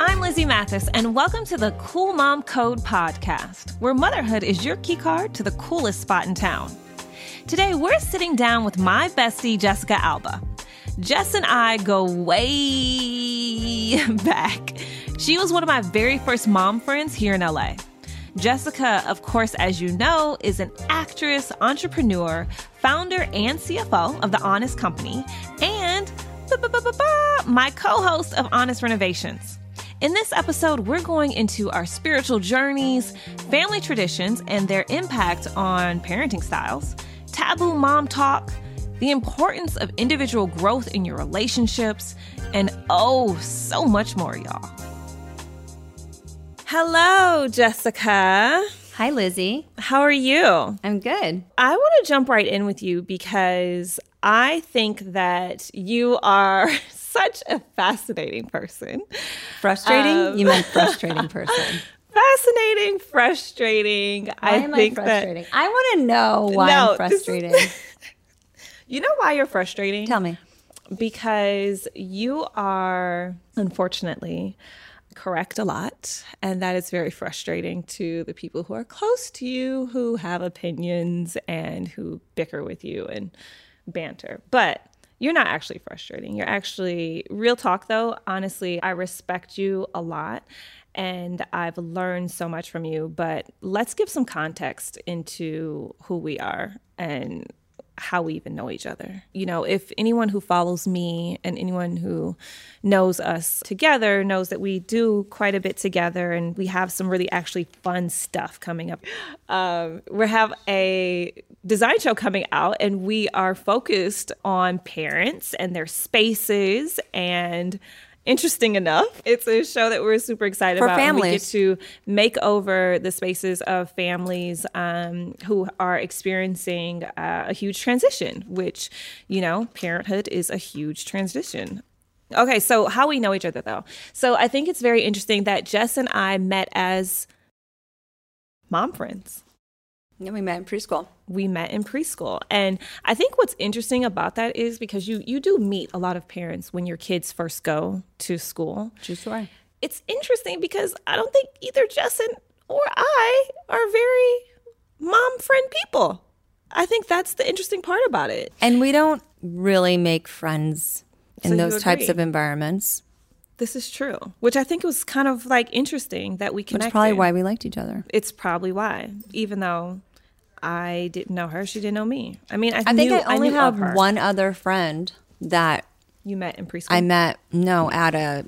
I'm Lizzy Mathis, and welcome to the Cool Mom Code podcast, where motherhood is your key card to the coolest spot in town. Today, we're sitting down with my bestie, Jessica Alba. Jess and I go way back. She was one of my very first mom friends here in LA. Jessica, of course, as you know, is an actress, entrepreneur, founder, and CFO of The Honest Company, and my co host of Honest Renovations. In this episode, we're going into our spiritual journeys, family traditions, and their impact on parenting styles, taboo mom talk, the importance of individual growth in your relationships, and oh, so much more, y'all. Hello, Jessica. Hi, Lizzy. How are you? I'm good. I want to jump right in with you because I think that you are such a fascinating person. Frustrating? Um, you meant frustrating person. fascinating, frustrating. Why I am think I frustrating? That, I want to know why no, I'm frustrating. you know why you're frustrating? Tell me. Because you are, unfortunately, correct a lot. And that is very frustrating to the people who are close to you, who have opinions and who bicker with you and banter. But you're not actually frustrating. You're actually, real talk though, honestly, I respect you a lot and I've learned so much from you. But let's give some context into who we are and how we even know each other. You know, if anyone who follows me and anyone who knows us together knows that we do quite a bit together and we have some really actually fun stuff coming up. Um, we have a design show coming out and we are focused on parents and their spaces and interesting enough. It's a show that we're super excited For about. Families. We get to make over the spaces of families um, who are experiencing uh, a huge transition, which, you know, parenthood is a huge transition. Okay, so how we know each other though. So I think it's very interesting that Jess and I met as mom friends. Yeah, we met in preschool. We met in preschool. And I think what's interesting about that is because you you do meet a lot of parents when your kids first go to school. True story. It's interesting because I don't think either Justin or I are very mom friend people. I think that's the interesting part about it. And we don't really make friends in so those types of environments. This is true, which I think was kind of like interesting that we connected. It's probably why we liked each other. It's probably why, even though I didn't know her. She didn't know me. I mean, I, I knew, think I only I have one other friend that you met in preschool. I met no at a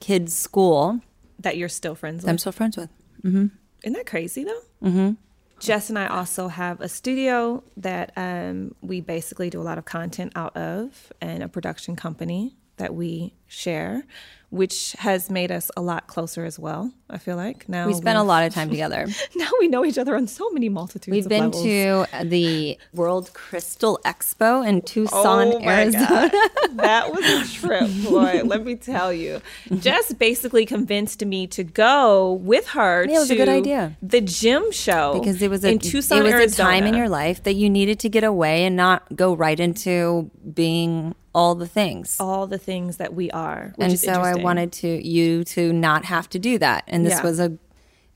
kids' school that you're still friends with. I'm still friends with. Mm-hmm. Isn't that crazy though? Mm-hmm. Jess and I also have a studio that um, we basically do a lot of content out of, and a production company that we share which has made us a lot closer as well. I feel like now we spent a lot of time together. now we know each other on so many multitudes. We've been levels. to the World Crystal Expo in Tucson, oh Arizona. that was a trip, boy. let me tell you. Jess basically convinced me to go with her. Yeah, it was a good idea. The gem show because it was a, in Tucson, it was Arizona. a time in your life that you needed to get away and not go right into being all the things. All the things that we are and so i wanted to you to not have to do that. And this yeah. was a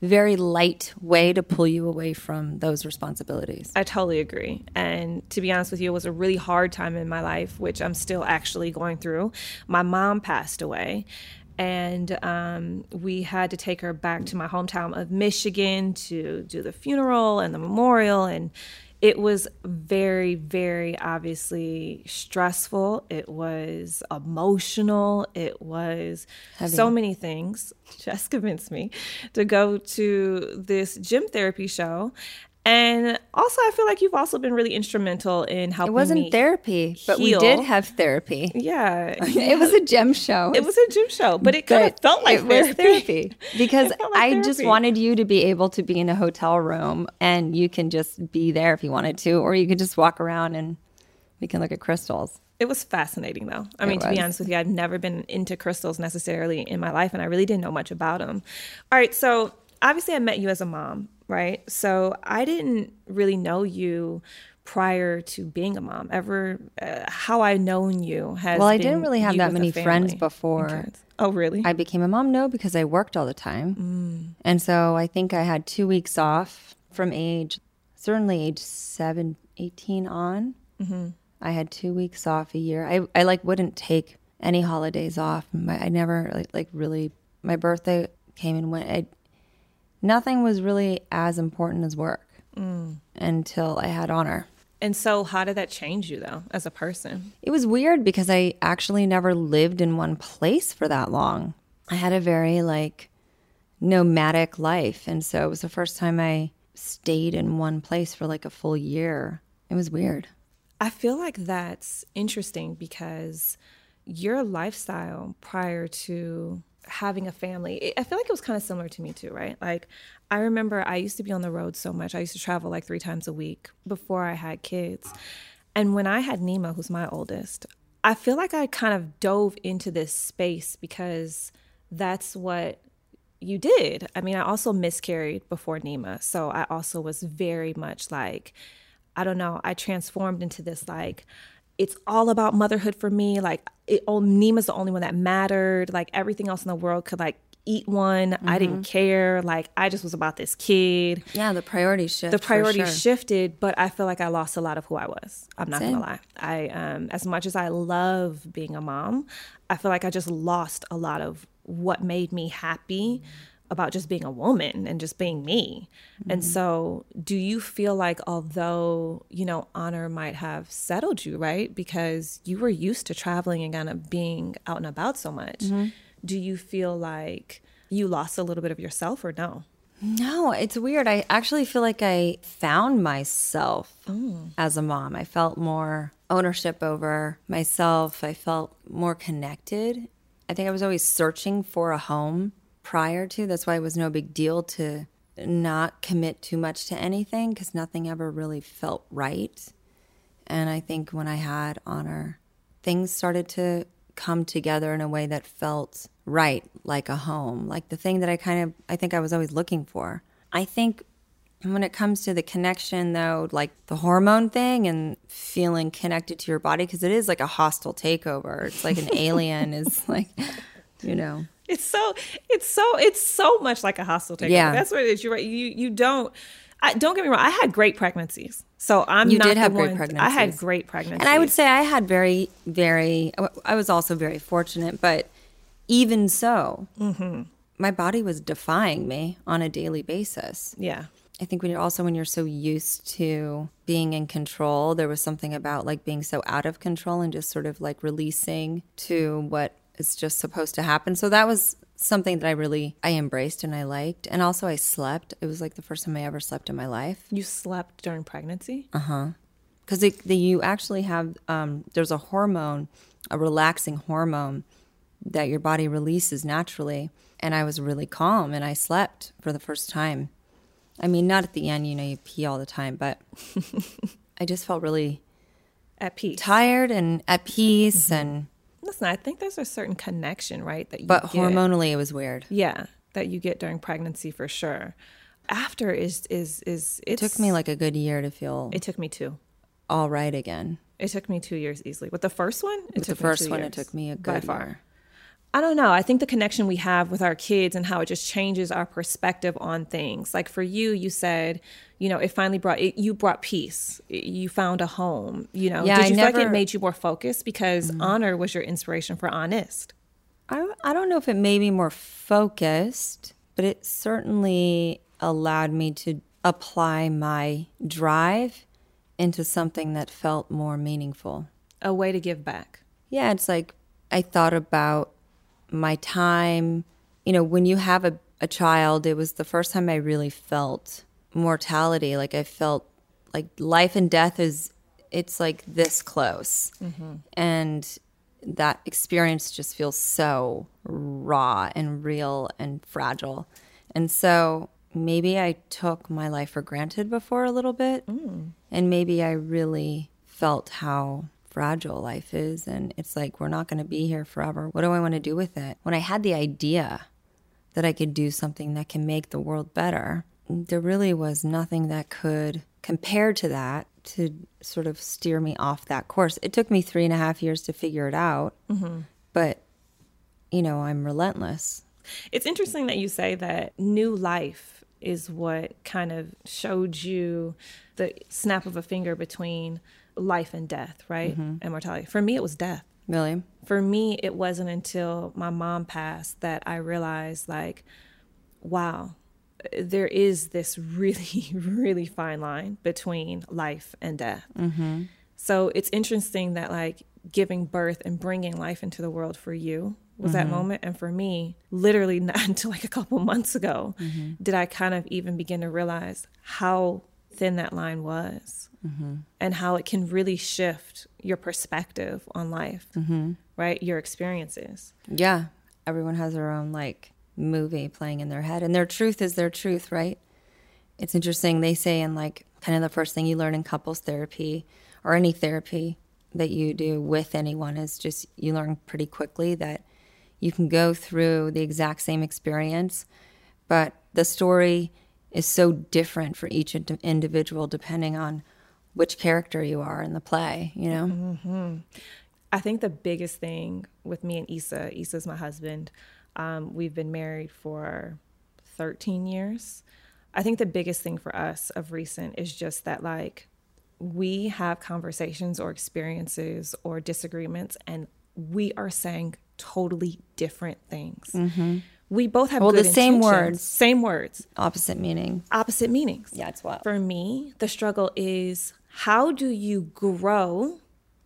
very light way to pull you away from those responsibilities. I totally agree. And to be honest with you it was a really hard time in my life which i'm still actually going through. My mom passed away and um, we had to take her back to my hometown of Michigan to do the funeral and the memorial. And it was very, very obviously stressful. It was emotional. It was Heavy. so many things. Jess convinced me to go to this gem therapy show. And also, I feel like you've also been really instrumental in helping. It wasn't therapy, but we did have therapy. Yeah, it was a gem show. It was a gem show, but it kind of felt like it therapy. was therapy because like I therapy. just wanted you to be able to be in a hotel room and you can just be there if you wanted to, or you could just walk around and we can look at crystals. It was fascinating, though. I mean, to be honest with you, I've never been into crystals necessarily in my life, and I really didn't know much about them. All right, so obviously, I met you as a mom, right? So I didn't really know you prior to being a mom? Ever uh, how I known you has Well, I didn't really have that many friends before. Oh, really? I became a mom. No, because I worked all the time. And so I think I had two weeks off from age, certainly age seven, 18 on. I had two weeks off a year. I, I like wouldn't take any holidays off. My, I never like, like really, my birthday came and went. I, nothing was really as important as work mm. until I had Honor. and so, how did that change you though, as a person? It was weird because I actually never lived in one place for that long. I had a very like nomadic life. And so it was the first time I stayed in one place for like a full year. It was weird. I feel like that's interesting because your lifestyle prior to having a family, I feel like it was kind of similar to me too, right? Like, I remember I used to be on the road so much. I used to travel like three times a week before I had kids. And when I had Nima, who's my oldest, I feel like I kind of dove into this space because that's what you did. I mean, I also miscarried before Nima. So I also was very much like, I don't know, I transformed into this like, it's all about motherhood for me. Like, it, oh, Nima's the only one that mattered. Like, everything else in the world could like eat one. I didn't care. Like, I just was about this kid. Yeah, the priorities shift. The for priorities sure. shifted, but I feel like I lost a lot of who I was. I'm not gonna lie. I, um, as much as I love being a mom, I feel like I just lost a lot of what made me happy about just being a woman and just being me. And mm-hmm. so, do you feel like although, you know, Honor might have settled you, right? Because you were used to traveling and kind of being out and about so much. Mm-hmm. Do you feel like you lost a little bit of yourself or no? No, it's weird. I actually feel like I found myself mm. as a mom. I felt more ownership over myself. I felt more connected. I think I was always searching for a home prior to. That's why it was no big deal to not commit too much to anything because nothing ever really felt right. And I think when I had Honor, things started to come together in a way that felt right, like a home, like the thing that I kind of, I think I was always looking for. I think when it comes to the connection, though, like the hormone thing and feeling connected to your body, because it is like a hostile takeover. It's like an alien is like, you know. It's so it's so it's so much like a hostile takeover. Yeah. That's what it is. You're right. You you don't I, don't get me wrong. I had great pregnancies, so I'm You not did have great one- I had great pregnancies, And I would say I had very, very, I was also very fortunate, but even so, mm-hmm. my body was defying me on a daily basis. yeah, I think when you're also when you're so used to being in control, there was something about like being so out of control and just sort of like releasing to what is just supposed to happen. So that was something that I really I embraced and I liked. And also I slept. It was like the first time I ever slept in my life you slept during pregnancy. Uh-huh. the, you actually have um, there's a hormone, a relaxing hormone that your body releases naturally. And I was really calm and I slept for the first time. I mean, not at the end, you know, you pee all the time, but I just felt really At peace. tired and at peace and Listen, I think there's a certain connection, right? That you but get. hormonally it was weird. yeah, that you get during pregnancy for sure. After is is is It took me like a good year to feel it took me two. all right again. It took me two years easily. With the first one, it With the took me first one, years, it took me a by far. year. I don't know. I think the connection we have with our kids and how it just changes our perspective on things. Like for you, you said, you know, it finally brought it, you brought peace. You found a home. You know, Yeah, did I you feel like it made you more focused because mm-hmm. Honor was your inspiration for Honest? I, I don't know if it made me more focused, but it certainly allowed me to apply my drive into something that felt more meaningful. A way to give back. Yeah, it's like I thought about my time. You know, when you have a, a child, it was the first time I really felt mortality. Like I felt like life and death is, it's like this close. Mm-hmm. And that experience just feels so raw and real and fragile. And so maybe I took my life for granted before a little bit. Mm. And maybe I really felt how fragile life is. And it's like, we're not going to be here forever. What do I want to do with it? When I had the idea that I could do something that can make the world better, there really was nothing that could compare to that to sort of steer me off that course. It took me three and a half years to figure it out, mm-hmm. but you know, I'm relentless. It's interesting that you say that new life is what kind of showed you the snap of a finger between life and death, right? Mm-hmm. And mortality. For me, it was death. Really? For me, it wasn't until my mom passed that I realized, like, wow, there is this really, really fine line between life and death. Mm-hmm. So it's interesting that, like, giving birth and bringing life into the world for you was that mm-hmm. moment. And for me, literally not until like a couple months ago did I kind of even begin to realize how thin that line was mm-hmm. and how it can really shift your perspective on life, mm-hmm. right? Your experiences. Yeah. Everyone has their own like movie playing in their head, and their truth is their truth, right? It's interesting. They say, in like kind of the first thing you learn in couples therapy or any therapy that you do with anyone is just you learn pretty quickly that you can go through the exact same experience, but the story is so different for each ind- individual depending on which character you are in the play, you know? I think the biggest thing with me and Issa, Issa's my husband. Um, we've been married for 13 years. I think the biggest thing for us of recent is just that, like, we have conversations or experiences or disagreements, and we are saying totally different things. We both have Well, the same words. same words, Opposite meaning. opposite meanings. Yeah, it's wild. For me, the struggle is how do you grow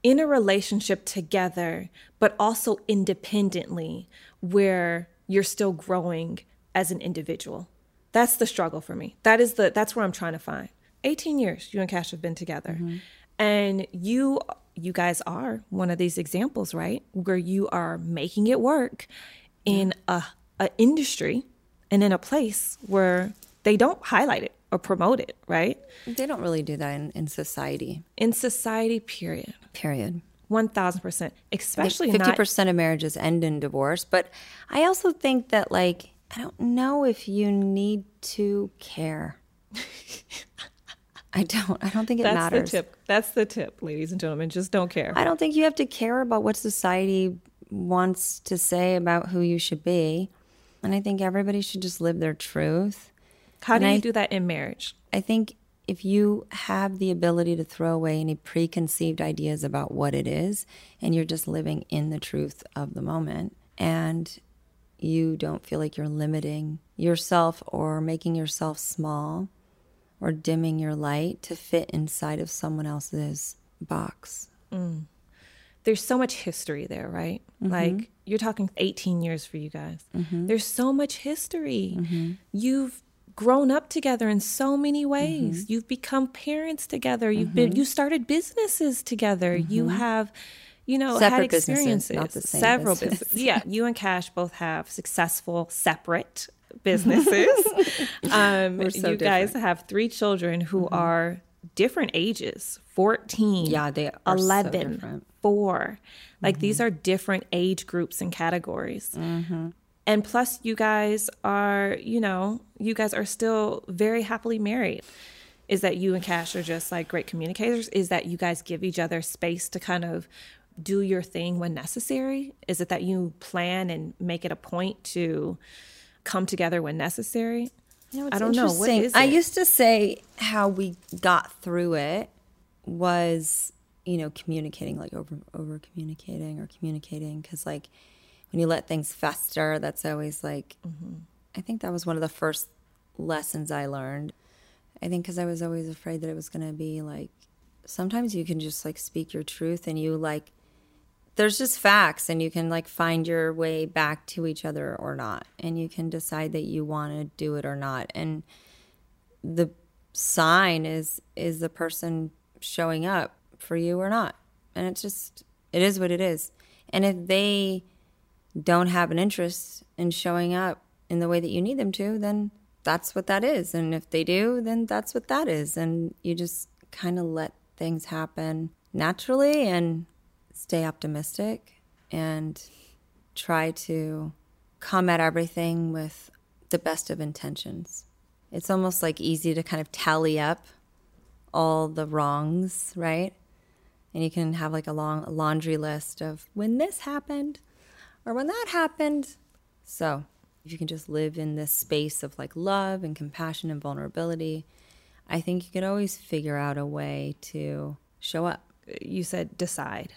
in a relationship together, but also independently, where you're still growing as an individual? That's the struggle for me. That is the that's where I'm trying to find. 18 years you and Cash have been together. Mm-hmm. And you you guys are one of these examples, right? Where you are making it work in a, a industry and in a place where they don't highlight it or promote it, right? They don't really do that in, in society, In society, period. period. 1000%. Especially Fifty not percent of marriages end in divorce, but I also think that like I don't know if you need to care. I don't. I don't think it that's matters. the tip. That's the tip, ladies and gentlemen. Just don't care. I don't think you have to care about what society wants to say about who you should be, and I think everybody should just live their truth. How do and you I- do that in marriage? I think if you have the ability to throw away any preconceived ideas about what it is and you're just living in the truth of the moment and you don't feel like you're limiting yourself or making yourself small or dimming your light to fit inside of someone else's box. There's so much history there, right? Mm-hmm. Like you're talking 18 years for you guys. There's so much history. Mm-hmm. You've grown up together in so many ways. Mm-hmm. You've become parents together. You've been you started businesses together. You have you know, Mm-hmm. Separate had businesses, experiences, not the same several business. businesses. Yeah, you and Cash both have successful separate businesses. um, We're so you guys different. Mm-hmm. have three children who are different ages 14, Yeah, they are so 11, different. Mm-hmm. 4. Like these are different age groups and categories. Mm-hmm. And plus, you guys are, you know, you guys are still very happily married. Is that you and Cash are just like great communicators? Is that you guys give each other space to kind of do your thing when necessary? Is it that you plan and make it a point to come together when necessary? I don't know. What is I used to say how we got through it was, you know, communicating, like over over communicating or communicating, because like when you let things fester, that's always like. Mm-hmm. I think that was one of the first lessons I learned. I think because I was always afraid that it was going to be like. Sometimes you can just like speak your truth, and you like. There's just facts, and you can like find your way back to each other or not, and you can decide that you want to do it or not, and the sign is is the person showing up for you or not. And it's just it is what it is. And if they don't have an interest in showing up in the way that you need them to then that's what that is. And if they do then that's what that is. And you just kind of let things happen naturally and stay optimistic and try to come at everything with the best of intentions. It's almost like easy to kind of tally up all the wrongs, right? And you can have like a long laundry list of when this happened or when that happened. So if you can just live in this space of like love and compassion and vulnerability, I think you could always figure out a way to show up. You said decide.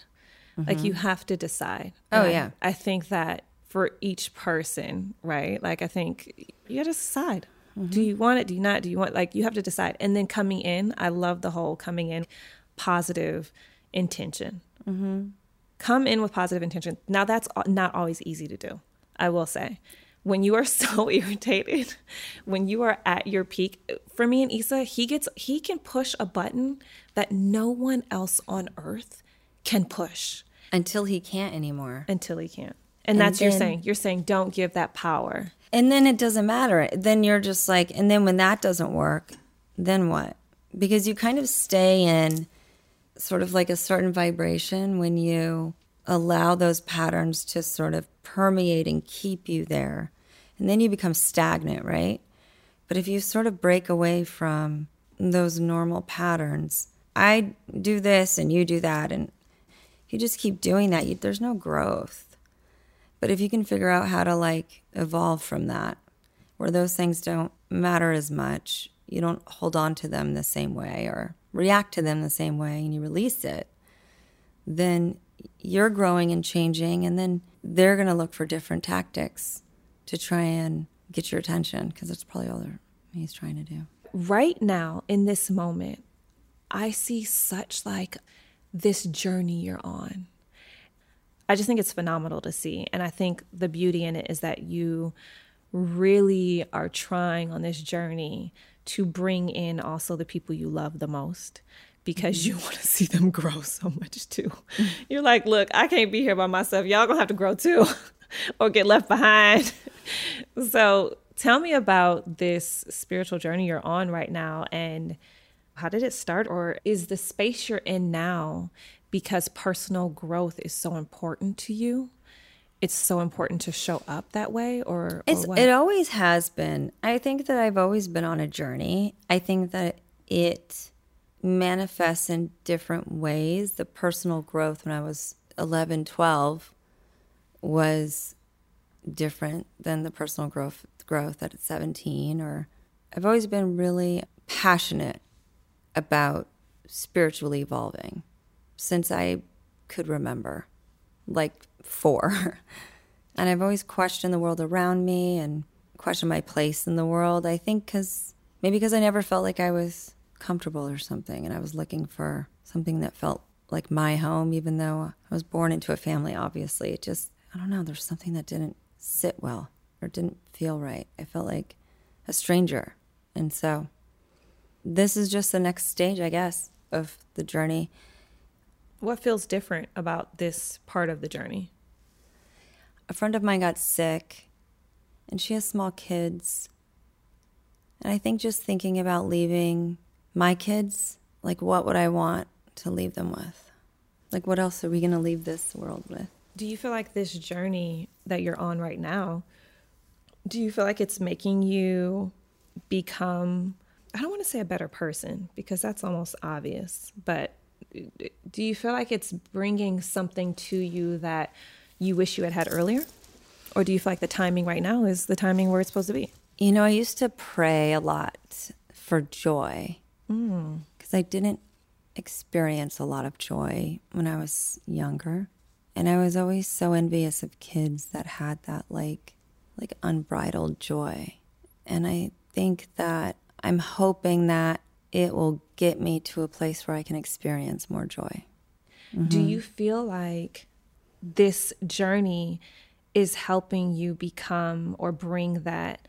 Mm-hmm. Like you have to decide. Oh, and yeah. I, think that for each person, right? Like I think you got to decide. Mm-hmm. Do you want it? Do you not? Do you want, like, you have to decide. And then coming in, I love the whole coming in positive intention. Mm-hmm. Come in with positive intention. Now, that's not always easy to do, I will say when you are so irritated, when you are at your peak, for me and Issa, he gets he can push a button that no one else on earth can push until he can't anymore. Until he can't. And, and that's then, you're saying. You're saying don't give that power. And then it doesn't matter. Then you're just like and then when that doesn't work, then what? Because you kind of stay in sort of like a certain vibration when you allow those patterns to sort of permeate and keep you there. And then you become stagnant, right? But if you sort of break away from those normal patterns, I do this and you do that, and you just keep doing that, you, there's no growth. But if you can figure out how to like evolve from that, where those things don't matter as much, you don't hold on to them the same way or react to them the same way, and you release it, then you're growing and changing, and then they're going to look for different tactics to try and get your attention because that's probably all he's trying to do. Right now, in this moment, I see such like this journey you're on. I just think it's phenomenal to see. And I think the beauty in it is that you really are trying on this journey to bring in also the people you love the most because mm-hmm. you want to see them grow so much too. You're like, look, I can't be here by myself. Y'all gonna have to grow too or get left behind. so tell me about this spiritual journey you're on right now and how did it start? Or is the space you're in now because personal growth is so important to you? It's so important to show up that way, or, or it always has been. I think that I've always been on a journey. I think that it manifests in different ways. The personal growth when I was 11, 12 was different than the personal growth growth at 17 or I've always been really passionate about spiritually evolving since I could remember like 4 and I've always questioned the world around me and questioned my place in the world I think cuz maybe because I never felt like I was comfortable or something. And I was looking for something that felt like my home, even though I was born into a family, obviously. It just, I don't know, there's something that didn't sit well or didn't feel right. I felt like a stranger. And so this is just the next stage, I guess, of the journey. What feels different about this part of the journey? A friend of mine got sick and she has small kids. And I think just thinking about leaving my kids, like what would I want to leave them with? Like what else are we going to leave this world with? Do you feel like this journey that you're on right now, do you feel like it's making you become I don't want to say a better person because that's almost obvious, but do you feel like it's bringing something to you that you wish you had had earlier? Or do you feel like the timing right now is the timing where it's supposed to be? You know, I used to pray a lot for joy because mm. I didn't experience a lot of joy when I was younger. And I was always so envious of kids that had that like like unbridled joy. And I think that I'm hoping that it will get me to a place where I can experience more joy. Mm-hmm. Do you feel like this journey is helping you become or bring that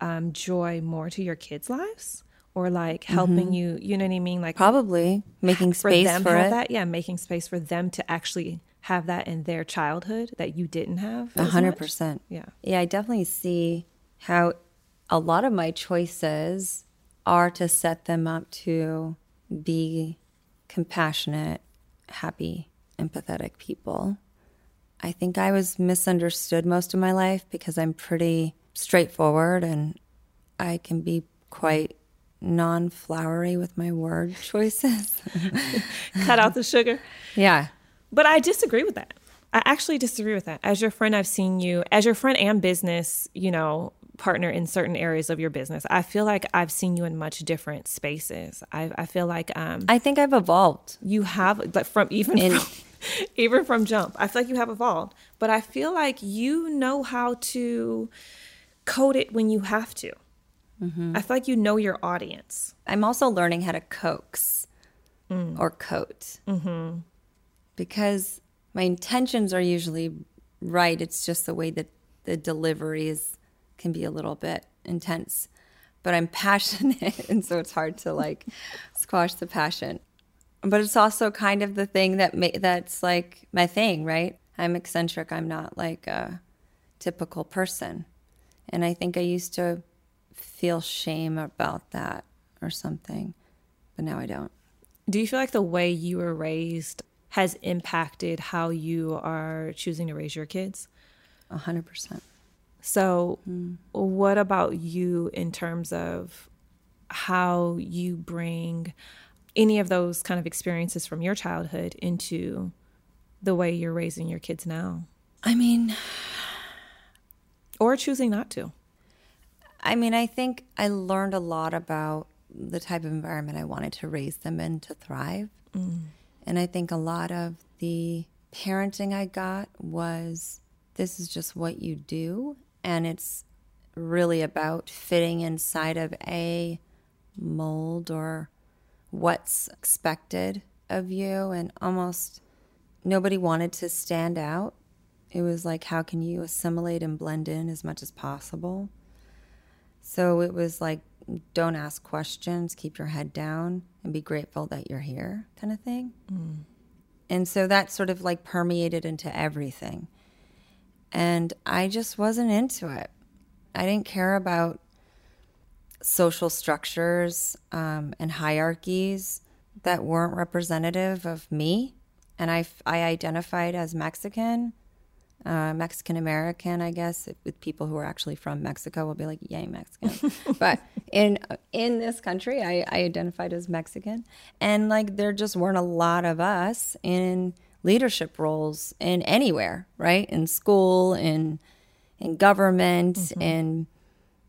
um, joy more to your kids' lives? or like helping mm-hmm. you you know what i mean like probably making space for, them for it that yeah making space for them to actually have that in their childhood that you didn't have a hundred percent yeah yeah i definitely see how a lot of my choices are to set them up to be compassionate happy empathetic people i think i was misunderstood most of my life because i'm pretty straightforward and i can be quite non flowery with my word choices. Cut out the sugar. yeah. But I disagree with that. I actually disagree with that. As your friend, I've seen you, as your friend and business, you know, partner in certain areas of your business. I feel like I've seen you in much different spaces. I, I feel like um, I think I've evolved. you have, like from even In- from, even from jump. I feel like you have evolved, but I feel like you know how to code it when you have to. Mm-hmm. I feel like you know your audience. I'm also learning how to coax mm. or coat mm-hmm. because my intentions are usually right. It's just the way that the delivery is can be a little bit intense, but I'm passionate, and so it's hard to like squash the passion. But it's also kind of the thing that ma- that's like my thing, right? I'm eccentric. I'm not like a typical person, and I think I used to feel shame about that or something, but now I don't. Do you feel like the way you were raised has impacted how you are choosing to raise your kids? A hundred percent. So, mm. what about you in terms of how you bring any of those kind of experiences from your childhood into the way you're raising your kids now I mean, or choosing not to? I mean, I think I learned a lot about the type of environment I wanted to raise them in to thrive. Mm. And I think a lot of the parenting I got was this is just what you do. And it's really about fitting inside of a mold or what's expected of you. And almost nobody wanted to stand out. It was like, how can you assimilate and blend in as much as possible? So it was like, don't ask questions, keep your head down, and be grateful that you're here, kind of thing. Mm. And so that sort of like permeated into everything. And I just wasn't into it. I didn't care about social structures um, and hierarchies that weren't representative of me. And I, I identified as Mexican uh, Mexican American, I guess, with people who are actually from Mexico will be like, "Yay, Mexican!" but in in this country, I, I identified as Mexican, and like there just weren't a lot of us in leadership roles in anywhere, right? In school, in in government, mm-hmm. in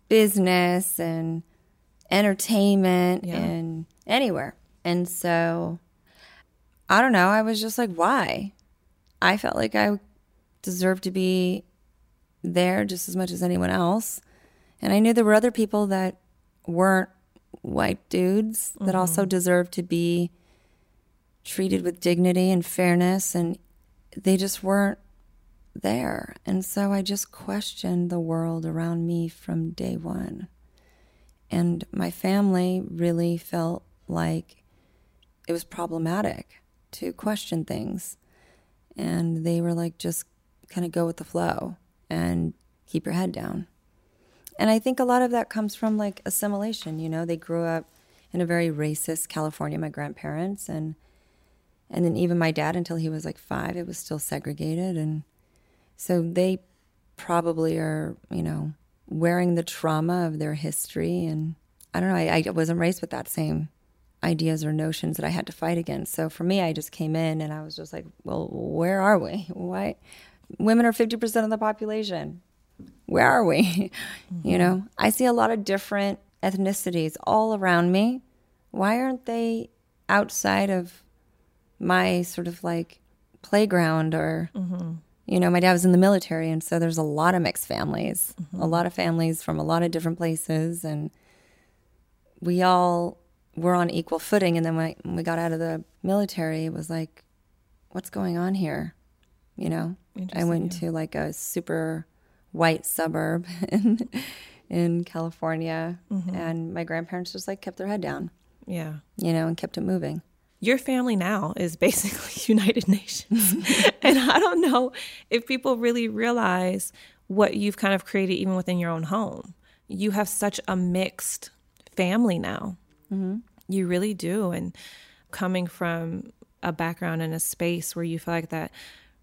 business, and entertainment, Yeah. and anywhere. And so, I don't know. I was just like, why? I felt like I deserved to be there just as much as anyone else. And I knew there were other people that weren't white dudes that also mm-hmm. deserved to be treated with dignity and fairness, and they just weren't there. And so I just questioned the world around me from day one. And my family really felt like it was problematic to question things. And they were like, just kind of go with the flow and keep your head down. And I think a lot of that comes from like assimilation. You know, they grew up in a very racist California, my grandparents, and and then even my dad until he was like five, it was still segregated, and so they probably are, you know, wearing the trauma of their history. And I don't know, I, I wasn't raised with that same ideas or notions that I had to fight against. So for me, I just came in and I was just like, well, where are we? Why? Women are 50% of the population. Where are we? You mm-hmm. know, I see a lot of different ethnicities all around me. Why aren't they outside of my sort of like playground or mm-hmm. you know my dad was in the military and so there's a lot of mixed families mm-hmm. a lot of families from a lot of different places and we all were on equal footing and then when we got out of the military it was like what's going on here? You know? I went to like a super white suburb in, in california mm-hmm. and my grandparents just like kept their head down. Yeah. you know and kept it moving Your family now is basically United Nations. and I don't know if people really realize what you've kind of created even within your own home. You have such a mixed family now. Mm-hmm. You really do. And coming from a background in a space where you feel like that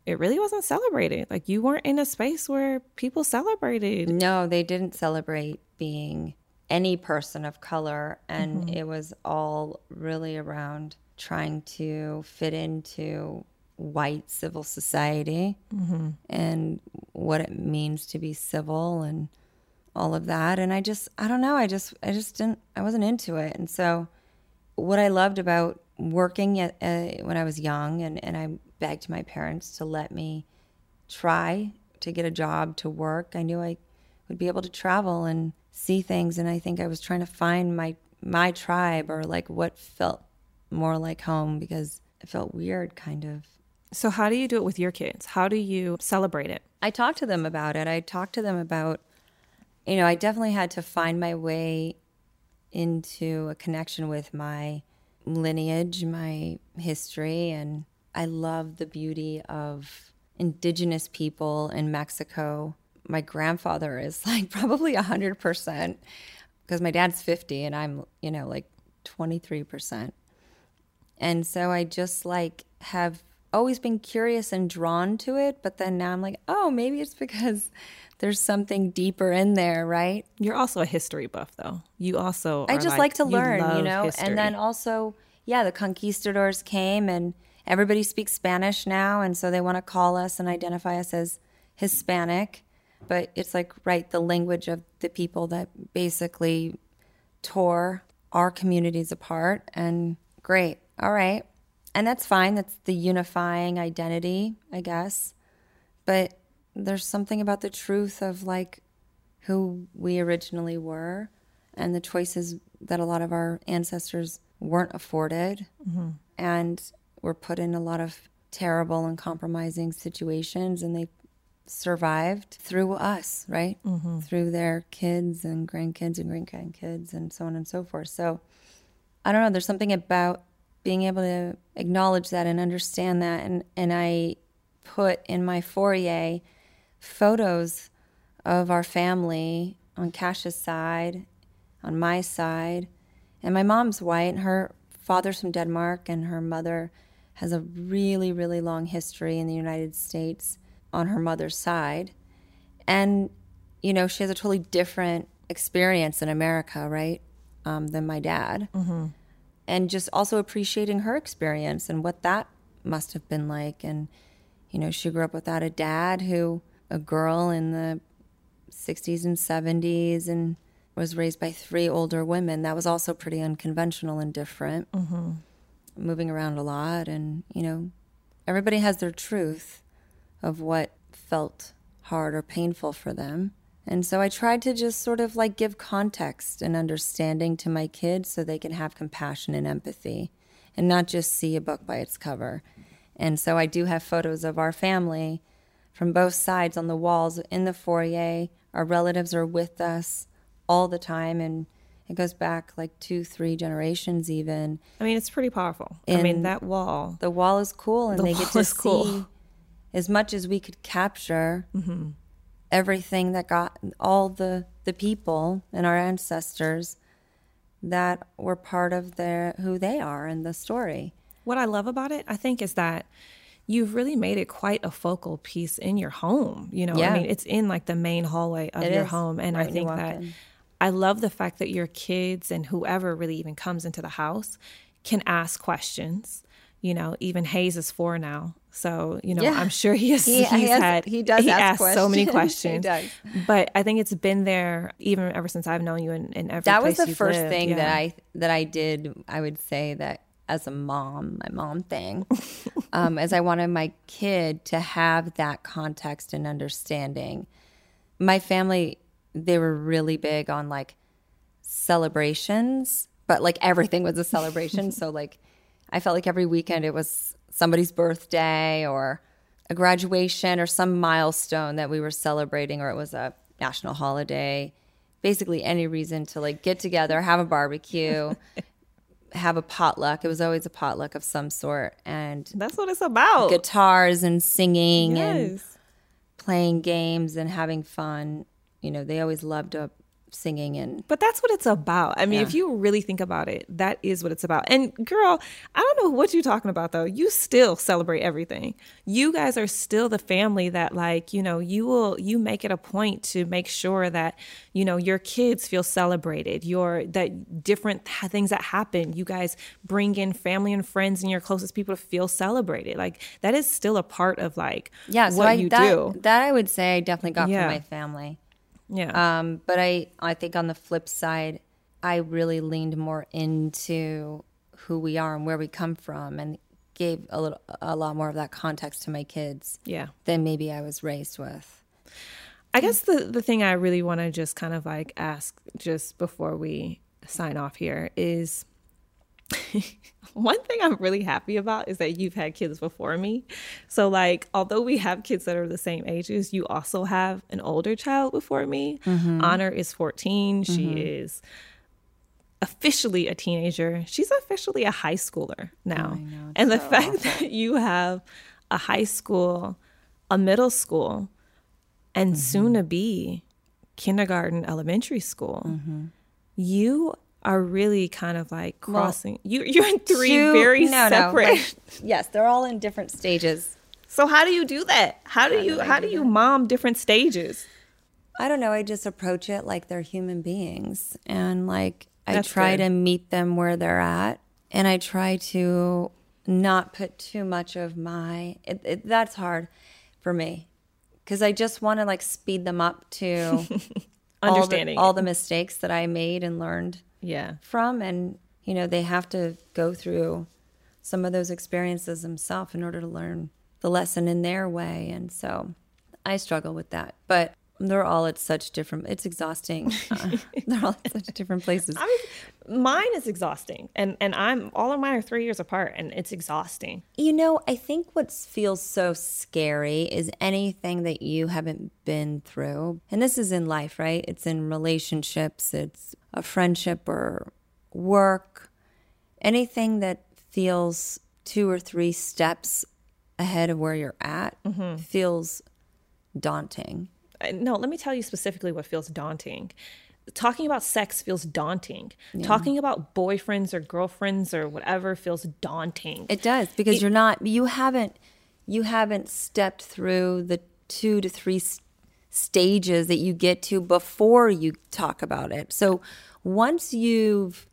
it really wasn't celebrated. Like you weren't in a space where people celebrated. No, they didn't celebrate being any person of color. And mm-hmm. it was all really around trying to fit into white civil society and what it means to be civil and all of that. And I just, I don't know, I just, I just didn't, I wasn't into it. And so, what I loved about working at, uh, when I was young, and, and I begged my parents to let me try to get a job to work. I knew I would be able to travel and see things, and I think I was trying to find my my tribe or like what felt more like home because it felt weird, kind of. So, how do you do it with your kids? How do you celebrate it? I talked to them about it. I talked to them about, you know, I definitely had to find my way into a connection with my lineage, my history, and I love the beauty of indigenous people in Mexico. My grandfather is like probably 100% because my dad's 50 and I'm, you know, like 23%. And so I just like have always been curious and drawn to it, but then now I'm like, oh, maybe it's because there's something deeper in there, right? You're also a history buff, though. You also I just like, to you learn, you know? history. And then also, yeah, the conquistadors came and everybody speaks Spanish now. And so they want to call us and identify us as Hispanic. But it's like, right, the language of the people that basically tore our communities apart. And great. All right. And that's fine. That's the unifying identity, I guess. But there's something about the truth of like who we originally were and the choices that a lot of our ancestors weren't afforded mm-hmm. and were put in a lot of terrible and compromising situations and they survived through us right mm-hmm. through their kids and grandkids and great grandkids and so on and so forth so i don't know there's something about being able to acknowledge that and understand that and and i put in my foyer photos of our family on Cash's side, on my side. And my mom's white, and her father's from Denmark, and her mother has a really, really long history in the United States on her mother's side. And, you know, she has a totally different experience in America, right, um, than my dad. And just also appreciating her experience and what that must have been like. And, you know, she grew up without a dad who, a girl in the 60s and 70s, and was raised by three older women. That was also pretty unconventional and different. Mm-hmm. Moving around a lot, and, you know, everybody has their truth of what felt hard or painful for them. And so I tried to just sort of like give context and understanding to my kids so they can have compassion and empathy and not just see a book by its cover. And so I do have photos of our family from both sides on the walls in the foyer. Our relatives are with us all the time and it goes back like two, three generations even. I mean, it's pretty powerful. I mean, that wall. The wall is cool and The they get to cool. see as much as we could capture Mm-hmm. Everything that got all the the people and our ancestors that were part of their who they are in the story. What I love about it, I think, is that you've really made it quite a focal piece in your home. You know, Yeah. I mean, it's in like the main hallway of It your home. And I think that in. I love the fact that your kids and whoever really even comes into the house can ask questions. You know, even Hayes is four now. So, you know, Yeah. I'm sure he has, He- he's he has- had, he does ask asks so many questions. He does. But I think it's been there even ever since I've known you in, in every That was the first lived. thing that I that I did. I would say that as a mom, my mom thing, um, as I wanted my kid to have that context and understanding. My family, they were really big on like celebrations, but like everything was a celebration. so like, I felt like every weekend it was somebody's birthday or a graduation or some milestone that we were celebrating, or it was a national holiday. Basically, any reason to like get together, have a barbecue, have a potluck. It was always a potluck of some sort, and That's what it's about. guitars and singing and playing games and having fun. You know, they always loved a singing and But that's what it's about. I mean, if you really think about it, that is what it's about. And girl, I don't know what you're talking about though. You still celebrate everything. You guys are still the family that like, you know, you will you make it a point to make sure that, you know, your kids feel celebrated. Your that different th- things that happen, you guys bring in family and friends and your closest people to feel celebrated. Like that is still a part of like yeah, so what I, you that, do. that I would say I definitely got Yeah. from my family. Yeah. Um, but I, I think on the flip side, I really leaned more into who we are and where we come from, and gave a little, a lot more of that context to my kids yeah. than maybe I was raised with. I guess the the thing I really want to just kind of like ask just before we sign off here is one thing I'm really happy about is that you've had kids before me. So like although we have kids that are the same ages, you also have an older child before me. Honor is 14. She is officially a teenager. She's officially a high schooler now. and the fact that you have a high school, a middle school, and soon to be kindergarten, elementary school, you are really kind of like crossing. you you're in three Two- very no, no, separate. like, yes, they're all in different stages. so how do you do that? How do you how do you mom different stages? I don't know. I just approach it like they're human beings. And like I That's try good. to meet them where they're at. And I try to not put too much of my, it, it, that's hard for me. Cause I just want to like speed them up to all the, Understanding. all the mistakes that I made and learned yeah. from. And, you know, they have to go through some of those experiences themselves in order to learn the lesson in their way. And so I struggle with that. But they're all at such different, it's exhausting. Uh, they're all at such different places. I mean, mine is exhausting, and and I'm all of mine are three years apart, and it's exhausting. You know, I think what feels so scary is anything that you haven't been through. And this is in life, right? It's in relationships, it's a friendship or work, anything that feels two or three steps ahead of where you're at feels daunting. No, let me tell you specifically what feels daunting. Talking about sex feels daunting. Talking about boyfriends or girlfriends or whatever feels daunting. It does because you're not you haven't you haven't stepped through the 2 to 3 s- stages that you get to before you talk about it. So once you've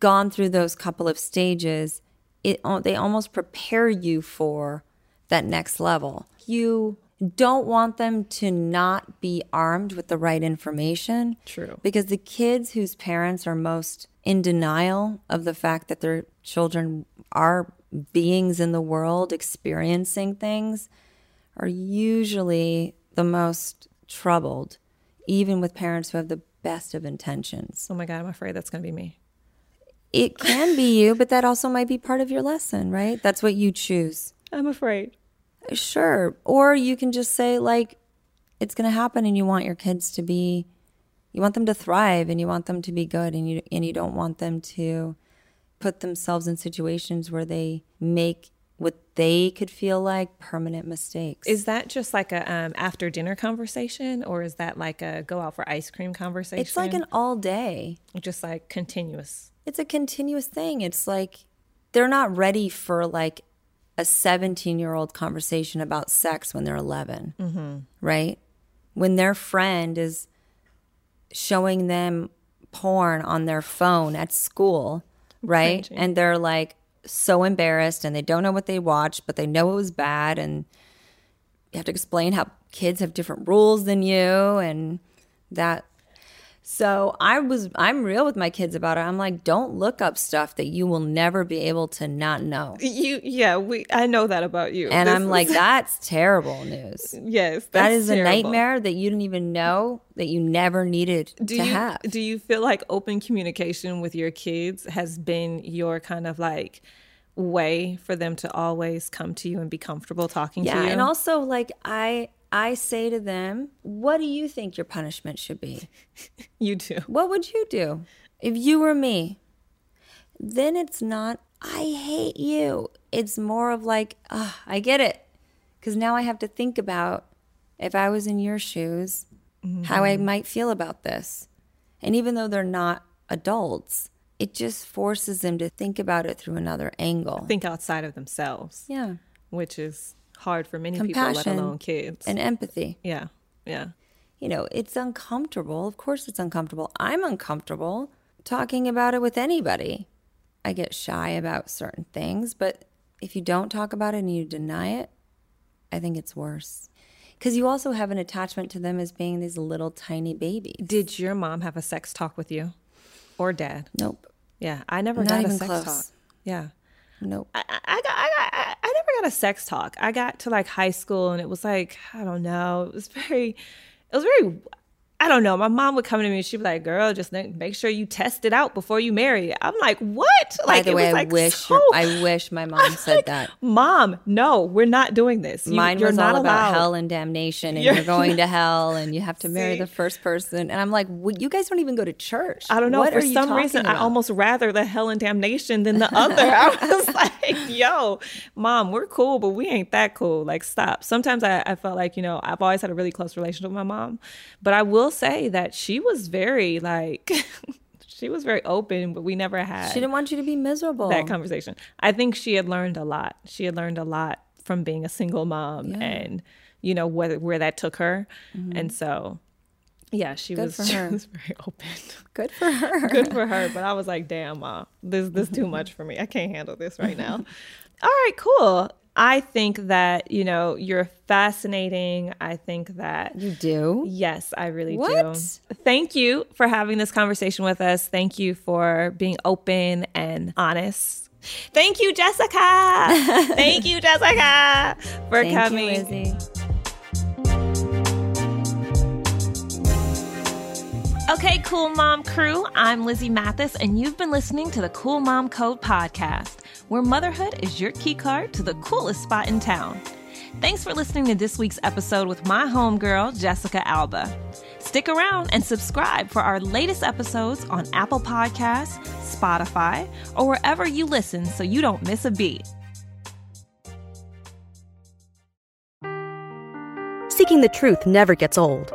gone through those couple of stages, it they almost prepare you for that next level. You don't want them to not be armed with the right information. True. Because the kids whose parents are most in denial of the fact that their children are beings in the world experiencing things are usually the most troubled, even with parents who have the best of intentions. oh my God, I'm afraid that's going to be me. It can be you, but that also might be part of your lesson, right? That's what you choose. I'm afraid. Sure. Or you can just say, like, it's going to happen and you want your kids to be, you want them to thrive and you want them to be good and you, and you don't want them to put themselves in situations where they make what they could feel like permanent mistakes. Is that just like a um, after dinner conversation, or is that like a go out for ice cream conversation? it's like an all day. just like continuous. It's a continuous thing. It's like they're not ready for like a 17 year old conversation about sex when they're 11, mm-hmm. right? When their friend is showing them porn on their phone at school, right? And they're like so embarrassed and they don't know what they watched, but they know it was bad. And you have to explain how kids have different rules than you and that so I was I'm real with my kids about it. I'm like, don't look up stuff that you will never be able to not know. You, yeah, we. I know that about you. And This I'm is- like, that's terrible news. yes, That is a nightmare that you didn't even know that you never needed do to you have. do you feel like open communication with your kids has been your kind of like way for them to always come to you and be comfortable talking yeah, to you and also like I I say to them, what do you think your punishment should be? you do What would you do if you were me? Then it's not, I hate you. It's more of like, ah, I get it. Because now I have to think about if I was in your shoes, how I might feel about this. And even though they're not adults, it just forces them to think about it through another angle. Think outside of themselves, Yeah. which is hard for many people, let alone kids. And empathy. yeah, yeah. You know, it's uncomfortable. Of course, it's uncomfortable. I'm uncomfortable talking about it with anybody. I get shy about certain things, but if you don't talk about it and you deny it, I think it's worse. Because you also have an attachment to them as being these little tiny babies. Did your mom have a sex talk with you, or dad? Nope. Yeah, I never Not got a sex close. talk. Yeah. Nope. I, I got, I got, I- I never got a sex talk. I got to like high school and it was like, I don't know. It was very, it was very, I don't know. My mom would come to me and she'd be like, girl, just make sure you test it out before you marry. I'm like, what? By Like, the it way, I like wish so- your, I wish my mom said that. Mom, no, we're not doing this. You, Mine you're was not all about hell and damnation, and You're you're, going to hell, and you have to marry See? the first person. And I'm like, well, you guys don't even go to church. I don't know. What for some reason, I almost rather the hell and damnation than the other. I was like, yo, mom, we're cool, but we ain't that cool. Like, stop. Sometimes I, I felt like, you know, I've always had a really close relationship with my mom, but I will say that she was very, like, she was very open, but we never had She didn't want you to be miserable. that conversation. I think she had learned a lot. She had learned a lot from being a single mom and, you know, where, where that took her. Mm-hmm. And so, yeah, she was, she was very open Good for her. good for her. But I was like, damn, mom, this this too much for me. I can't handle this right now. All right, cool. I think that you know you're fascinating. I think that You do. yes, I really What? do. Thank you for having this conversation with us. Thank you for being open and honest. Thank you, Jessica. Thank you, Jessica, for Thank coming. you, Okay, Cool Mom crew, I'm Lizzy Mathis, and you've been listening to the Cool Mom Code podcast, where motherhood is your key card to the coolest spot in town. Thanks for listening to this week's episode with my homegirl, Jessica Alba. Stick around and subscribe for our latest episodes on Apple Podcasts, Spotify, or wherever you listen so you don't miss a beat. Seeking the truth never gets old.